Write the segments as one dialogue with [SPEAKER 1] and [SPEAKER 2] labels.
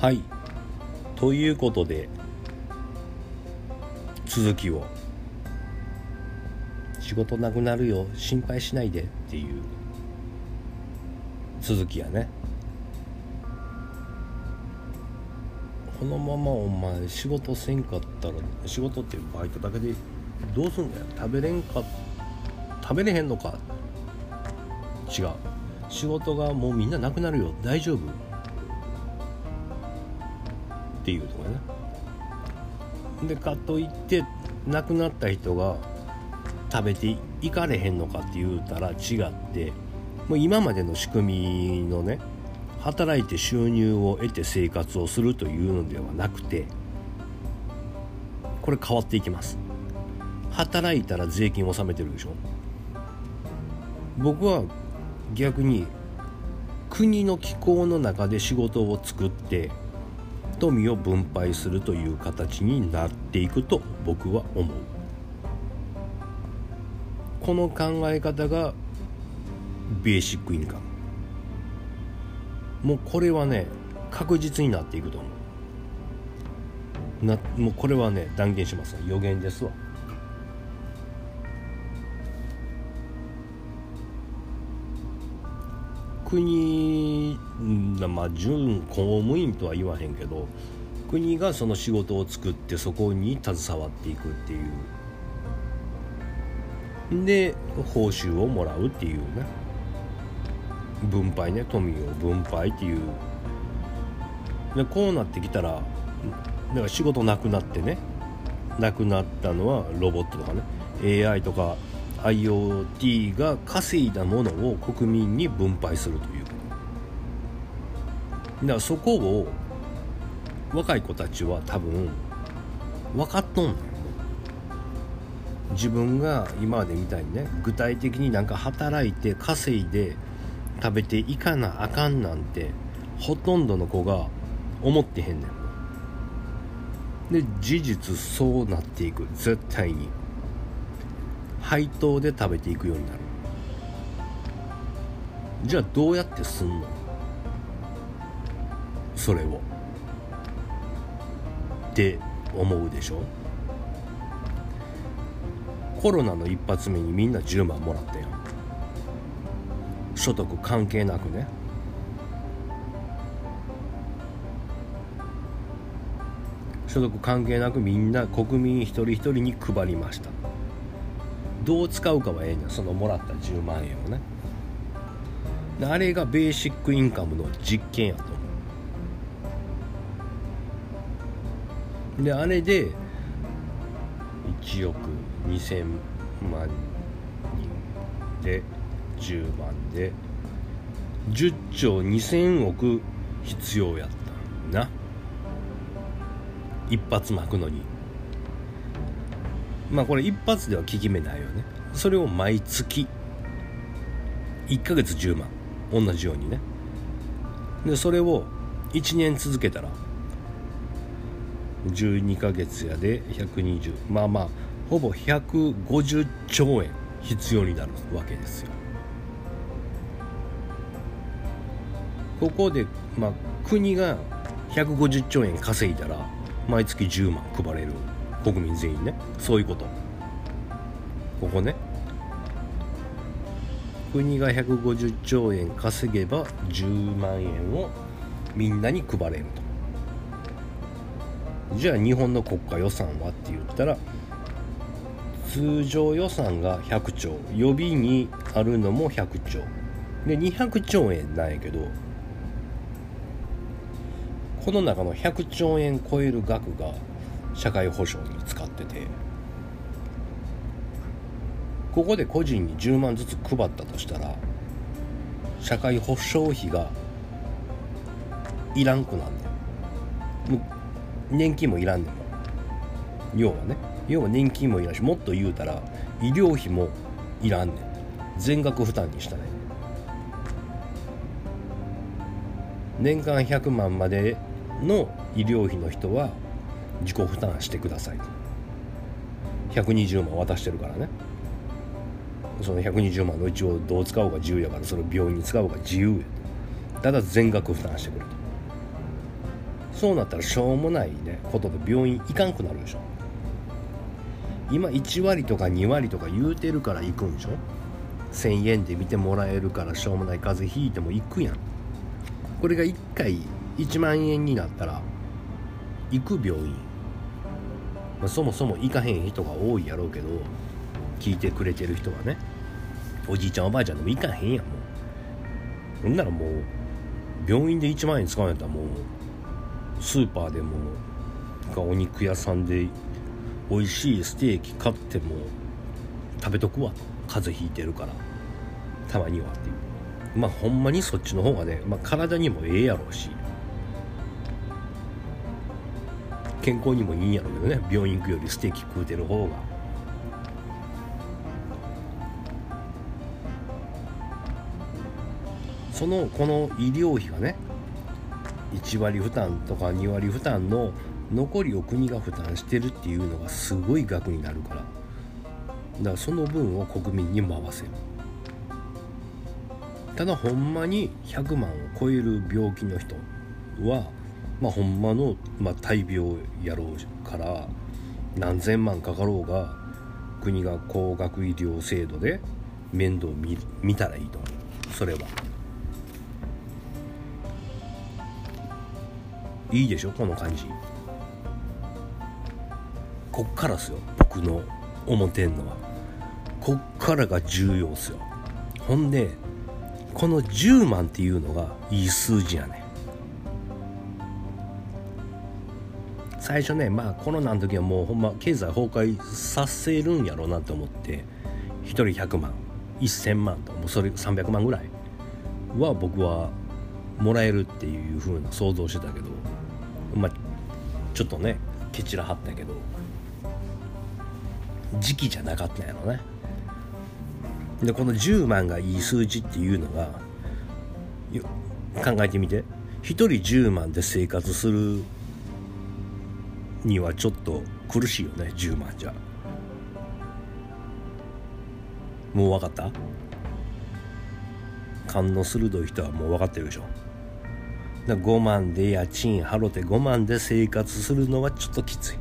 [SPEAKER 1] はい。ということで続きを。仕事なくなるよ。心配しないで。っていう。続きやね。このままお前仕事せんかったら仕事ってバイトだけでどうすんだよ食べれんか食べれへんのか？違う。仕事がもうみんななくなるよ。大丈夫？っていうとかね。でかといって亡くなった人が食べていかれへんのかって言うたら違ってもう今までの仕組みのね働いて収入を得て生活をするというのではなくてこれ変わっていきます。働いたら税金を納めてるでしょ。僕は逆に国の機構の中で仕事を作って富を分配するという形になっていくと僕は思う。この考え方がベーシックインカム。もうこれはね確実になっていくと思う。なもうこれはね断言します予言ですわ。国まあ準公務員とは言わへんけど国がその仕事を作ってそこに携わっていくっていう。で報酬をもらうっていうね。分配ね富を分配っていう。でこうなってきたらだから仕事なくなってね。なくなったのはロボットとかね。AI とか IoT が稼いだものを国民に分配するというだからそこを若い子たちは多分分かっとんのよ。自分が今までみたいにね具体的になんか働いて稼いで食べていかなあかんなんてほとんどの子が思ってへんねん。で事実そうなっていく。絶対に。配当で食べていくようになる。じゃあどうやってすんの？それを。って思うでしょ？コロナの一発目にみんな10万もらったよ所得関係なくね。所得関係なくみんな国民一人一人に配りました。どう使うかはええねんそのもらった10万円をね。あれがベーシックインカムの実験やと。であれで1億2000万人で10万で10兆2000億必要やったな。一発巻くのに。まあこれ一発では効き目ないよね。それを毎月1ヶ月10万。同じようにね。でそれを1年続けたら12ヶ月やで120まあまあほぼ150兆円必要になるわけですよ。ここで、まあ、国が150兆円稼いだら毎月10万配れる。国民全員ね。そういうこと。ここね。国が150兆円稼げば10万円をみんなに配れると。じゃあ日本の国家予算はって言ったら通常予算が100兆。予備にあるのも100兆。で200兆円なんやけどこの中の100兆円超える額が社会保障にってて。ここで個人に10万ずつ配ったとしたら社会保障費がいらんくなんねん。もう年金もいらんねん。要はね。要は年金もいらんしもっと言うたら医療費もいらんねん。全額負担にしたね。年間100万までの医療費の人は自己負担してくださいと。120万渡してるからね。その120万のうちをどう使おうか自由やからそれを病院に使おうか自由や。ただ全額負担してくれと。そうなったらしょうもないねことで病院行かんくなるでしょ。今1割とか2割とか言うてるから行くんでしょ。1000円で見てもらえるからしょうもない風邪ひいても行くやん。これが1回1万円になったら行く病院、まあ、そもそも行かへん人が多いやろうけど聞いてくれてる人はね。おじいちゃんおばあちゃんでも行かへんやんもう。ほんならもう病院で1万円使うんやったらもうスーパーでもお肉屋さんで美味しいステーキ買っても食べとくわと。風邪ひいてるから。たまにはっていう。まあほんまにそっちの方がね、まあ、体にもええやろうし。健康にもいいんやろうけどね。病院行くよりステーキ食うてる方が。そのこの医療費がね1割負担とか2割負担の残りを国が負担してるっていうのがすごい額になるから。だからその分を国民に回せる。ただほんまに100万を超える病気の人はまあほんまの、まあ、大病やろうから何千万かかろうが国が高額医療制度で面倒見見たらいいと思う。それは。いいでしょ？この感じ。こっからっすよ。僕の思ってんのは。こっからが重要っすよ。ほんでこの10万っていうのがいい数字やね最初ねまあコロナの時はもうほんま経済崩壊させるんやろうなと思って1人100万1000万ともうそれ300万ぐらいは僕はもらえるっていう風な想像してたけどまあちょっとねケチらはったけど時期じゃなかったんやろね。でこの10万がいい数字っていうのが考えてみて。1人10万で生活するにはちょっと苦しいよね10万じゃ。もう分かった？勘の鋭い人はもう分かってるでしょ。だ5万で家賃払って5万で生活するのはちょっときつい。っ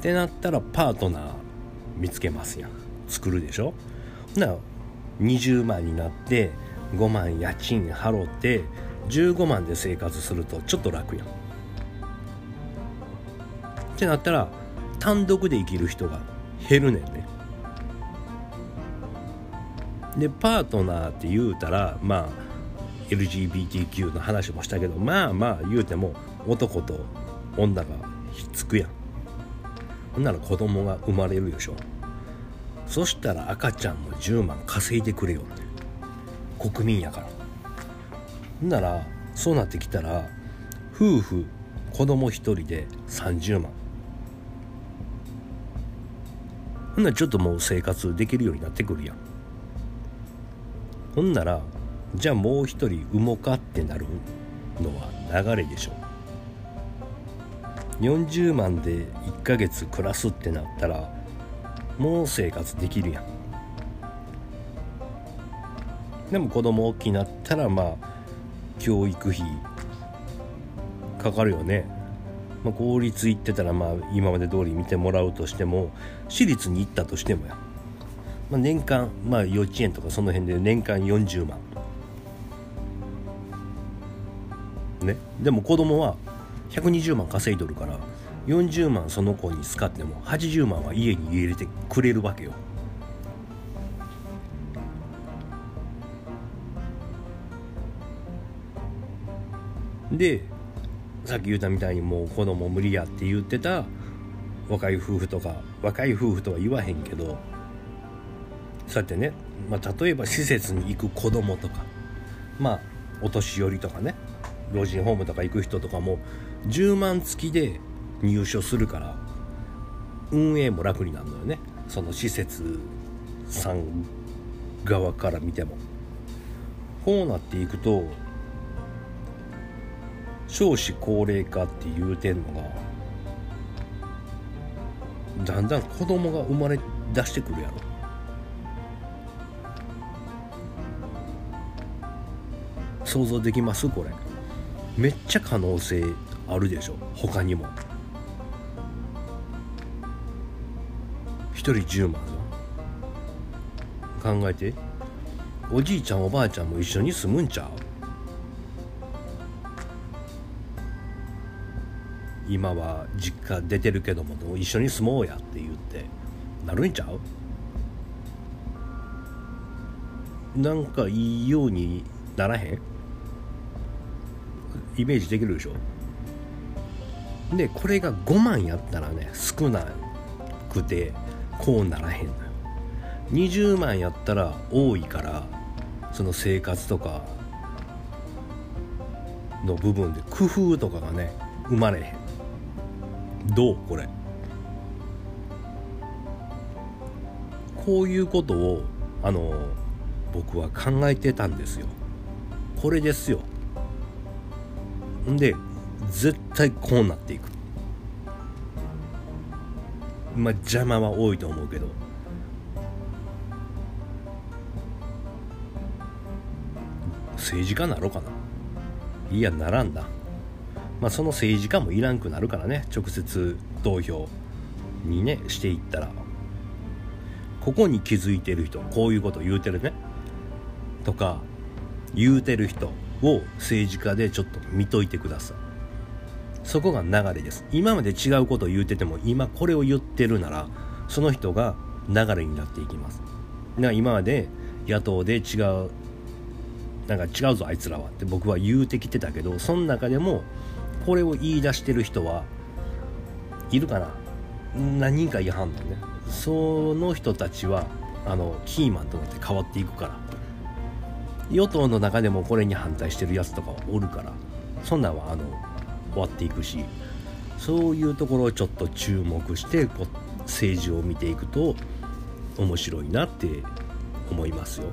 [SPEAKER 1] てなったらパートナー見つけますやん。作るでしょ？な20万になって5万家賃払って15万で生活するとちょっと楽やん。ってなったら単独で生きる人が減るねんね。でパートナーって言うたらまあ LGBTQ の話もしたけどまあまあ言うても男と女がひっつくやん。ほんなら子供が生まれるでしょ。そしたら赤ちゃんも10万稼いでくれよって。国民やから。ほんならそうなってきたら夫婦子供1人で30万。ほんならちょっともう生活できるようになってくるやん。ほんならじゃあもう一人産もうかってなるのは流れでしょ。40万で1ヶ月暮らすってなったらもう生活できるやん。でも子供大きくなったらまあ教育費かかるよね、まあ、公立行ってたらまあ今まで通り見てもらうとしても私立に行ったとしてもや、まあ、年間まあ幼稚園とかその辺で年間40万。ね。でも子供は120万稼いどるから40万その子に使っても80万は家に入れてくれるわけよ。でさっき言ったみたいにもう子供無理やって言ってた若い夫婦とか若い夫婦とは言わへんけどそうやってね、まあ、例えば施設に行く子供とかまあお年寄りとかね老人ホームとか行く人とかも10万付きで入所するから運営も楽になるのよね。その施設さん側から見ても。こうなっていくと少子高齢化って言うてんのがだんだん子供が生まれ出してくるやろ。想像できます？これ。めっちゃ可能性あるでしょ。他にも。1人10万考えて。おじいちゃんおばあちゃんも一緒に住むんちゃう？今は実家出てるけども一緒に住もうやって言って。なるんちゃう？なんかいいようにならへん？イメージできるでしょ？でこれが5万やったらね少なくてこうならへんのよ。20万やったら多いからその生活とかの部分で工夫とかがね生まれへん。どう？これ。こういうことをあの僕は考えてたんですよ。これですよ。んで絶対こうなっていく。まあ邪魔は多いと思うけど。政治家なろうかな。いやならんだまあその政治家もいらんくなるからね直接投票にねしていったら。ここに気づいてる人こういうこと言うてるね。とか言うてる人を政治家でちょっと見といてください。そこが流れです。今まで違うことを言うてても今これを言ってるならその人が流れになっていきます。だから今まで野党で違うなんか違うぞあいつらは。って僕は言うてきてたけどその中でもこれを言い出してる人はいるかな？何人かいはんのね。その人たちはあのキーマンとなって変わっていくから。与党の中でもこれに反対してるやつとかおるから。そんなんはあの終わっていくし。そういうところをちょっと注目してこう政治を見ていくと面白いなって思いますよ。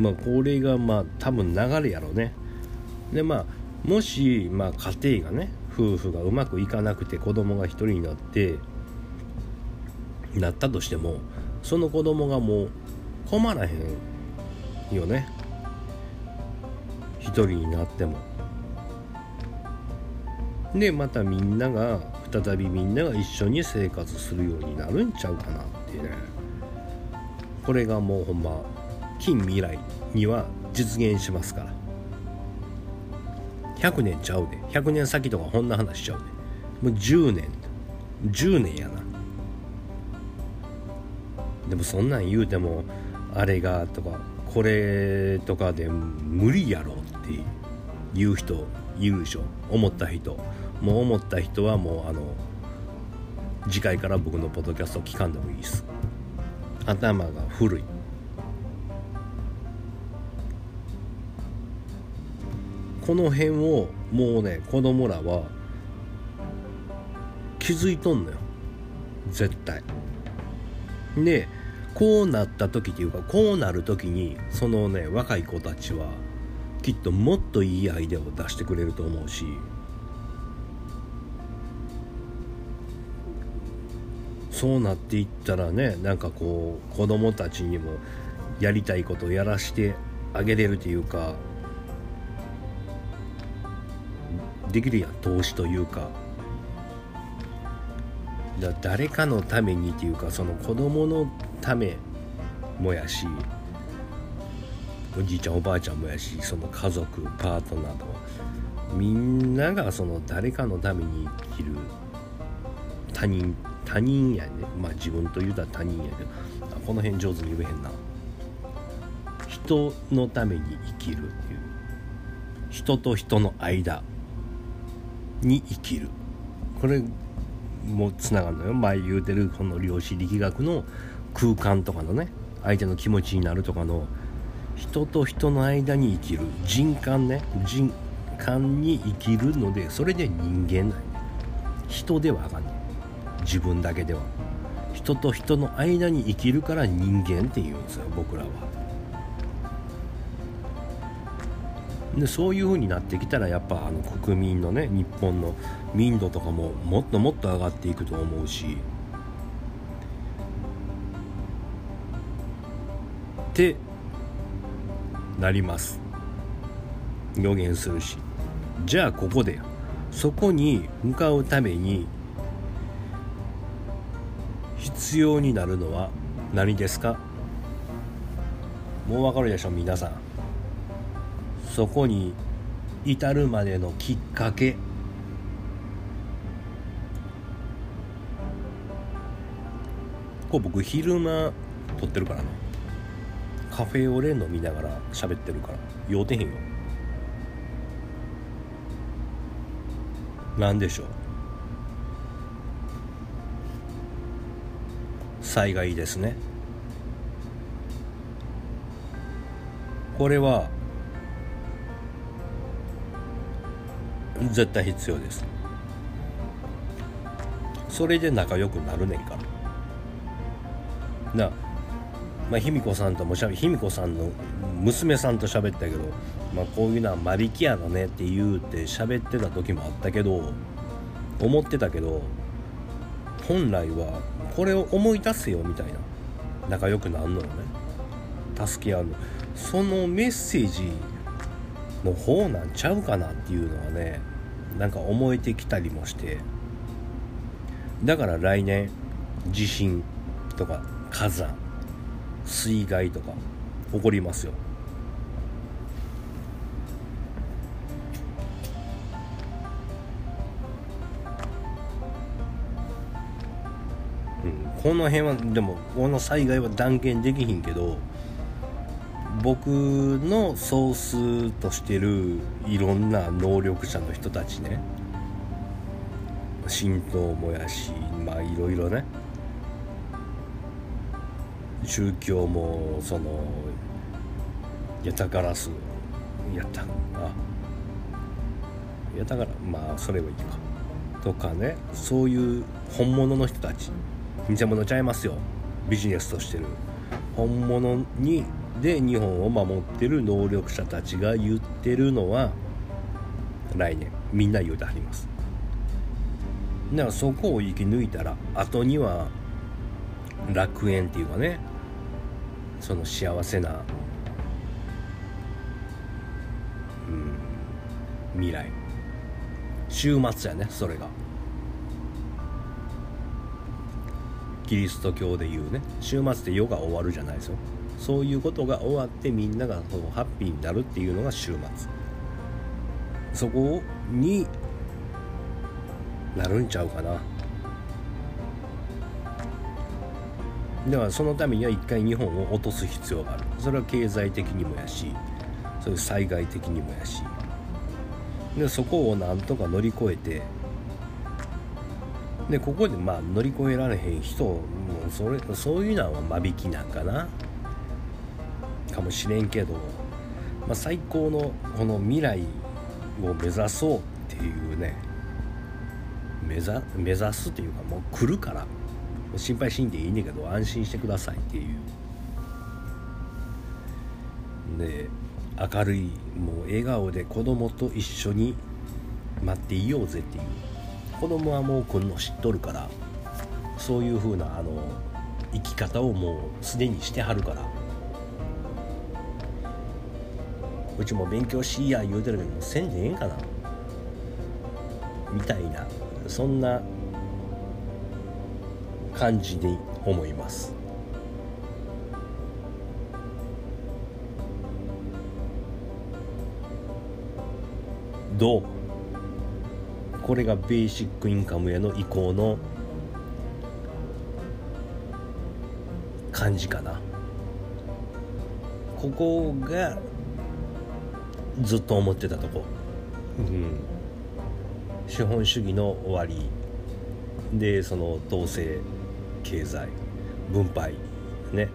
[SPEAKER 1] まあこれがまあ多分流れやろうね。でまあもし、まあ、家庭がね夫婦がうまくいかなくて子供が一人になってなったとしてもその子供がもう困らへんよね。一人になっても。でまたみんなが再びみんなが一緒に生活するようになるんちゃうかなっていうね。これがもうほんま近未来には実現しますから。100年ちゃうで。100年先とかこんな話しちゃうで。もう10年。10年やな。でもそんなん言うてもあれがとかこれとかで無理やろって言う人いるでしょ思った人もう思った人はもうあの次回から僕のポッドキャスト聞かんでもいいです。頭が古い。この辺をもうね子供らは気づいとんのよ。絶対。でこうなった時っていうかこうなる時にそのね若い子たちはきっともっといいアイデアを出してくれると思うしそうなっていったらねなんかこう子供たちにもやりたいことをやらしてあげれるというかできるやん投資というか。だ誰かのためにっていうかその子供のためもやしおじいちゃんおばあちゃんもやしその家族パートナーとみんながその誰かのために生きる他人他人やね。まあ自分と言うたら他人やけどこの辺上手に言えへんな。人のために生きるっていう。人と人の間。に生きる。これもつながるのよ。前言うてるこの量子力学の空間とかのね。相手の気持ちになるとかの。人と人の間に生きる。人間ね。人間に生きるのでそれで人間なん人ではあかんね自分だけでは。人と人の間に生きるから人間って言うんですよ僕らは。でそういうふうになってきたらやっぱあの国民のね日本の民度とかももっともっと上がっていくと思うし。ってなります。予言するし。じゃあここでそこに向かうために必要になるのは何ですか？もうわかるでしょ皆さん。そこに至るまでのきっかけ。こう僕昼間撮ってるからなカフェオレ飲みながら喋ってるから。酔うてへんよ。なんでしょう。災害ですね。これは絶対必要です。それで仲良くなるねんか。らなまあ卑弥呼さんともしゃべ卑弥呼さんの娘さんと喋ったけど、まあ、こういうのは間引きやのねって言うて喋ってた時もあったけど思ってたけど本来はこれを思い出せよみたいな仲良くなるのよね。助け合うの。そのメッセージの方なんちゃうかなっていうのはねなんか思えてきたりもしてだから来年地震とか火山水害とか起こりますよ。この辺はでもこの災害は断言できひんけど僕の総数としてるいろんな能力者の人たちね。神道もやしまあいろいろね。宗教もそのやたからすやったあやったからまあそれはいいか。とかね。そういう本物の人たち偽物ちゃいますよ。ビジネスとしてる。本物にで日本を守ってる能力者たちが言ってるのは来年みんな言うてはります。だからそこを生き抜いたら後には楽園っていうかねその幸せな、うん、未来。週末やねそれが。キリスト教でいうね。週末で夜が終わるじゃないですよ。そういうことが終わってみんながそのハッピーになるっていうのが週末。そこになるんちゃうかな。だからそのためには一回日本を落とす必要がある。それは経済的にもやしそういう災害的にもやし。でそこをなんとか乗り越えてでここでまあ乗り越えられへん人もうそれそういうのは間引きなんかな。かもしれんけど、まあ、最高のこの未来を目指そうっていうね目指目指すっていうかもう来るから心配しんでいいねんけど安心してくださいっていう。で明るいもう笑顔で子供と一緒に待っていようぜっていう。子供はもう来るの知っとるからそういう風なあの生き方をもうすでにしてはるから。うちも勉強しいや言うてるけどもせんでええんかな？みたいなそんな感じに思います。どう？これがベーシックインカムへの移行の感じかな。ここがずっと思ってたとこ、うん、資本主義の終わり。でその統制経済。分配。ね。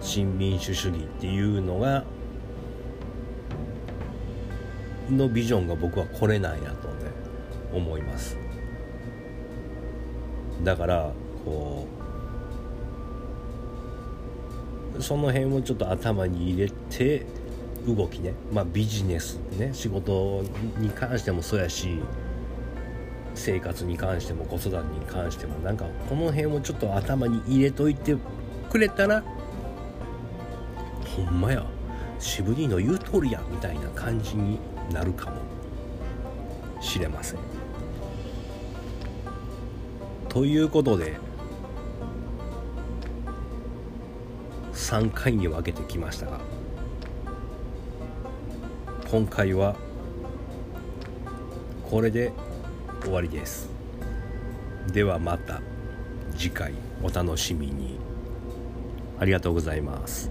[SPEAKER 1] 新民主主義っていうのがのビジョンが僕はこれなんやとね思います。だからこうその辺をちょっと頭に入れて動きね、まあ、ビジネスね。仕事に関してもそうやし生活に関しても子育てに関してもなんかこの辺をちょっと頭に入れといてくれたらほんまや渋兄の言う通りやみたいな感じになるかも。しれません。ということで3回に分けてきましたが今回はこれで終わりです。ではまた次回お楽しみに。ありがとうございます。